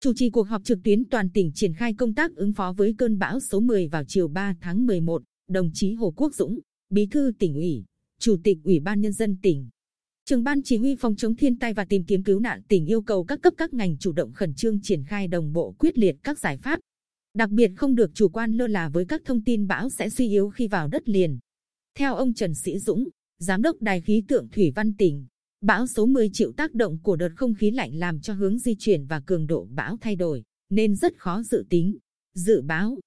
chủ trì cuộc họp trực tuyến toàn tỉnh triển khai công tác ứng phó với cơn bão số 10 vào chiều 3 tháng 11, đồng chí Hồ Quốc Dũng, Bí thư tỉnh ủy, Chủ tịch Ủy ban Nhân dân tỉnh, Trưởng ban chỉ huy phòng chống thiên tai và tìm kiếm cứu nạn tỉnh yêu cầu các cấp các ngành chủ động khẩn trương triển khai đồng bộ quyết liệt các giải pháp. Đặc biệt không được chủ quan lơ là với các thông tin bão sẽ suy yếu khi vào đất liền. Theo ông Trần Sĩ Dũng, Giám đốc Đài khí tượng Thủy Văn tỉnh, bão số 10 chịu tác động của đợt không khí lạnh làm cho hướng di chuyển và cường độ bão thay đổi, nên rất khó dự tính, dự báo.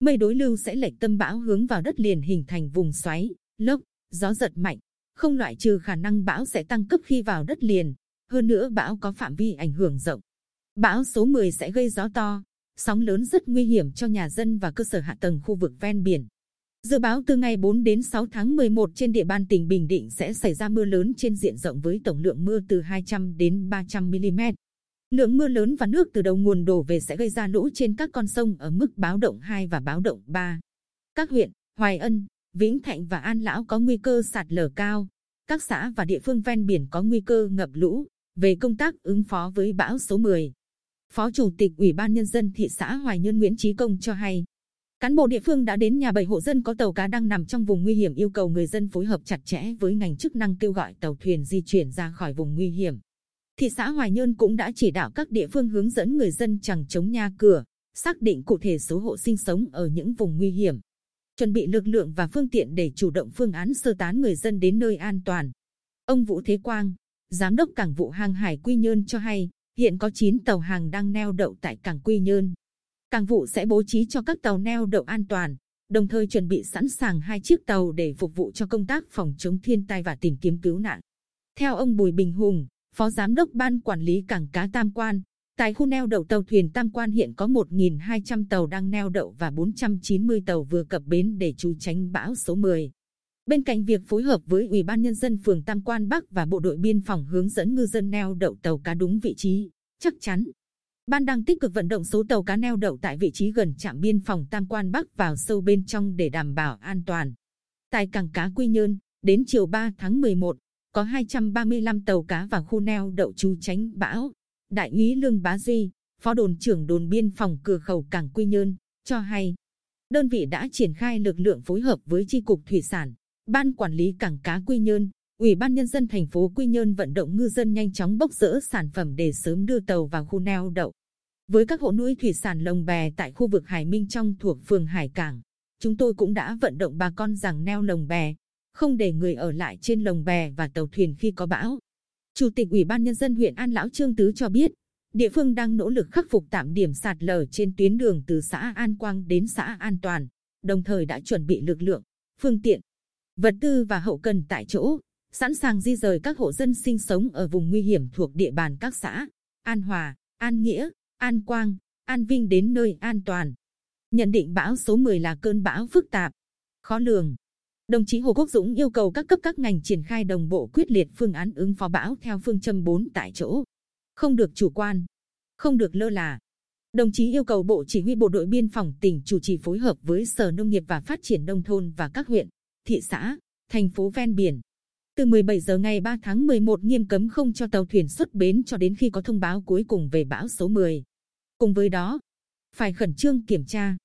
Mây đối lưu sẽ lệch tâm bão hướng vào đất liền hình thành vùng xoáy, lốc, gió giật mạnh, không loại trừ khả năng bão sẽ tăng cấp khi vào đất liền. Hơn nữa bão có phạm vi ảnh hưởng rộng. Bão số 10 sẽ gây gió to, sóng lớn rất nguy hiểm cho nhà dân và cơ sở hạ tầng khu vực ven biển. Dự báo từ ngày 4 đến 6 tháng 11 trên địa bàn tỉnh Bình Định sẽ xảy ra mưa lớn trên diện rộng với tổng lượng mưa từ 200 đến 300 mm. Lượng mưa lớn và nước từ đầu nguồn đổ về sẽ gây ra lũ trên các con sông ở mức báo động 2 và báo động 3. Các huyện Hoài Ân, Vĩnh Thạnh và An Lão có nguy cơ sạt lở cao. Các xã và địa phương ven biển có nguy cơ ngập lũ. Về công tác ứng phó với bão số 10, Phó Chủ tịch Ủy ban Nhân dân thị xã Hoài Nhơn Nguyễn Trí Công cho hay, cán bộ địa phương đã đến nhà bảy hộ dân có tàu cá đang nằm trong vùng nguy hiểm yêu cầu người dân phối hợp chặt chẽ với ngành chức năng kêu gọi tàu thuyền di chuyển ra khỏi vùng nguy hiểm. Thị xã Hoài Nhơn cũng đã chỉ đạo các địa phương hướng dẫn người dân chẳng chống nhà cửa, xác định cụ thể số hộ sinh sống ở những vùng nguy hiểm, chuẩn bị lực lượng và phương tiện để chủ động phương án sơ tán người dân đến nơi an toàn. Ông Vũ Thế Quang, Giám đốc Cảng vụ Hàng hải Quy Nhơn cho hay, hiện có 9 tàu hàng đang neo đậu tại Cảng Quy Nhơn. Cảng vụ sẽ bố trí cho các tàu neo đậu an toàn, đồng thời chuẩn bị sẵn sàng hai chiếc tàu để phục vụ cho công tác phòng chống thiên tai và tìm kiếm cứu nạn. Theo ông Bùi Bình Hùng, Phó Giám đốc Ban Quản lý Cảng Cá Tam Quan, Tại khu neo đậu tàu thuyền Tam Quan hiện có 1.200 tàu đang neo đậu và 490 tàu vừa cập bến để trú tránh bão số 10. Bên cạnh việc phối hợp với Ủy ban Nhân dân phường Tam Quan Bắc và Bộ đội Biên phòng hướng dẫn ngư dân neo đậu tàu cá đúng vị trí, chắc chắn. Ban đang tích cực vận động số tàu cá neo đậu tại vị trí gần trạm biên phòng Tam Quan Bắc vào sâu bên trong để đảm bảo an toàn. Tại cảng cá Quy Nhơn, đến chiều 3 tháng 11, có 235 tàu cá vào khu neo đậu trú tránh bão. Đại úy Lương Bá Duy, Phó đồn trưởng đồn biên phòng cửa khẩu cảng Quy Nhơn, cho hay, đơn vị đã triển khai lực lượng phối hợp với chi cục thủy sản, ban quản lý cảng cá Quy Nhơn, ủy ban nhân dân thành phố Quy Nhơn vận động ngư dân nhanh chóng bốc rỡ sản phẩm để sớm đưa tàu vào khu neo đậu. Với các hộ nuôi thủy sản lồng bè tại khu vực Hải Minh trong thuộc phường Hải Cảng, chúng tôi cũng đã vận động bà con rằng neo lồng bè, không để người ở lại trên lồng bè và tàu thuyền khi có bão. Chủ tịch Ủy ban Nhân dân huyện An Lão Trương Tứ cho biết, địa phương đang nỗ lực khắc phục tạm điểm sạt lở trên tuyến đường từ xã An Quang đến xã An Toàn, đồng thời đã chuẩn bị lực lượng, phương tiện, vật tư và hậu cần tại chỗ, sẵn sàng di rời các hộ dân sinh sống ở vùng nguy hiểm thuộc địa bàn các xã An Hòa, An Nghĩa, An Quang, An Vinh đến nơi an toàn. Nhận định bão số 10 là cơn bão phức tạp, khó lường, Đồng chí Hồ Quốc Dũng yêu cầu các cấp các ngành triển khai đồng bộ quyết liệt phương án ứng phó bão theo phương châm 4 tại chỗ, không được chủ quan, không được lơ là. Đồng chí yêu cầu Bộ Chỉ huy Bộ đội Biên phòng tỉnh chủ trì phối hợp với Sở Nông nghiệp và Phát triển Nông thôn và các huyện, thị xã, thành phố ven biển. Từ 17 giờ ngày 3 tháng 11 nghiêm cấm không cho tàu thuyền xuất bến cho đến khi có thông báo cuối cùng về bão số 10. Cùng với đó, phải khẩn trương kiểm tra,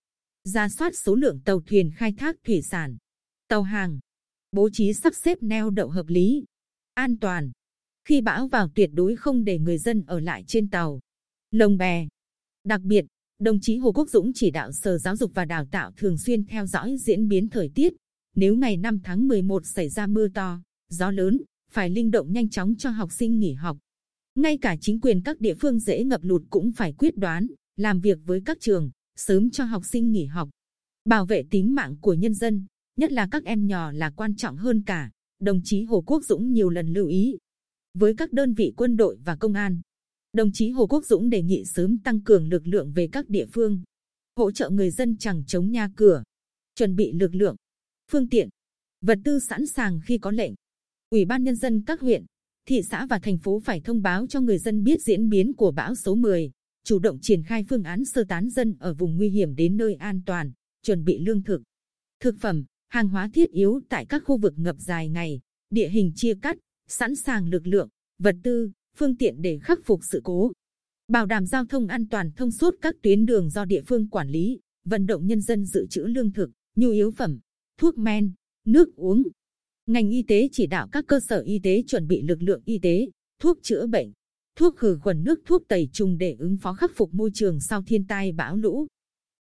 ra soát số lượng tàu thuyền khai thác thủy sản, tàu hàng, bố trí sắp xếp neo đậu hợp lý, an toàn. Khi bão vào tuyệt đối không để người dân ở lại trên tàu, lồng bè. Đặc biệt, đồng chí Hồ Quốc Dũng chỉ đạo Sở Giáo dục và Đào tạo thường xuyên theo dõi diễn biến thời tiết. Nếu ngày 5 tháng 11 xảy ra mưa to, gió lớn, phải linh động nhanh chóng cho học sinh nghỉ học. Ngay cả chính quyền các địa phương dễ ngập lụt cũng phải quyết đoán, làm việc với các trường, sớm cho học sinh nghỉ học. Bảo vệ tính mạng của nhân dân, nhất là các em nhỏ là quan trọng hơn cả. Đồng chí Hồ Quốc Dũng nhiều lần lưu ý với các đơn vị quân đội và công an. Đồng chí Hồ Quốc Dũng đề nghị sớm tăng cường lực lượng về các địa phương, hỗ trợ người dân chẳng chống nhà cửa, chuẩn bị lực lượng, phương tiện, vật tư sẵn sàng khi có lệnh. Ủy ban nhân dân các huyện, thị xã và thành phố phải thông báo cho người dân biết diễn biến của bão số 10, chủ động triển khai phương án sơ tán dân ở vùng nguy hiểm đến nơi an toàn, chuẩn bị lương thực, thực phẩm, hàng hóa thiết yếu tại các khu vực ngập dài ngày, địa hình chia cắt, sẵn sàng lực lượng, vật tư, phương tiện để khắc phục sự cố. bảo đảm giao thông an toàn thông suốt các tuyến đường do địa phương quản lý, vận động nhân dân dự trữ lương thực, nhu yếu phẩm, thuốc men, nước uống. Ngành y tế chỉ đạo các cơ sở y tế chuẩn bị lực lượng y tế, thuốc chữa bệnh, thuốc khử khuẩn nước thuốc tẩy trùng để ứng phó khắc phục môi trường sau thiên tai bão lũ.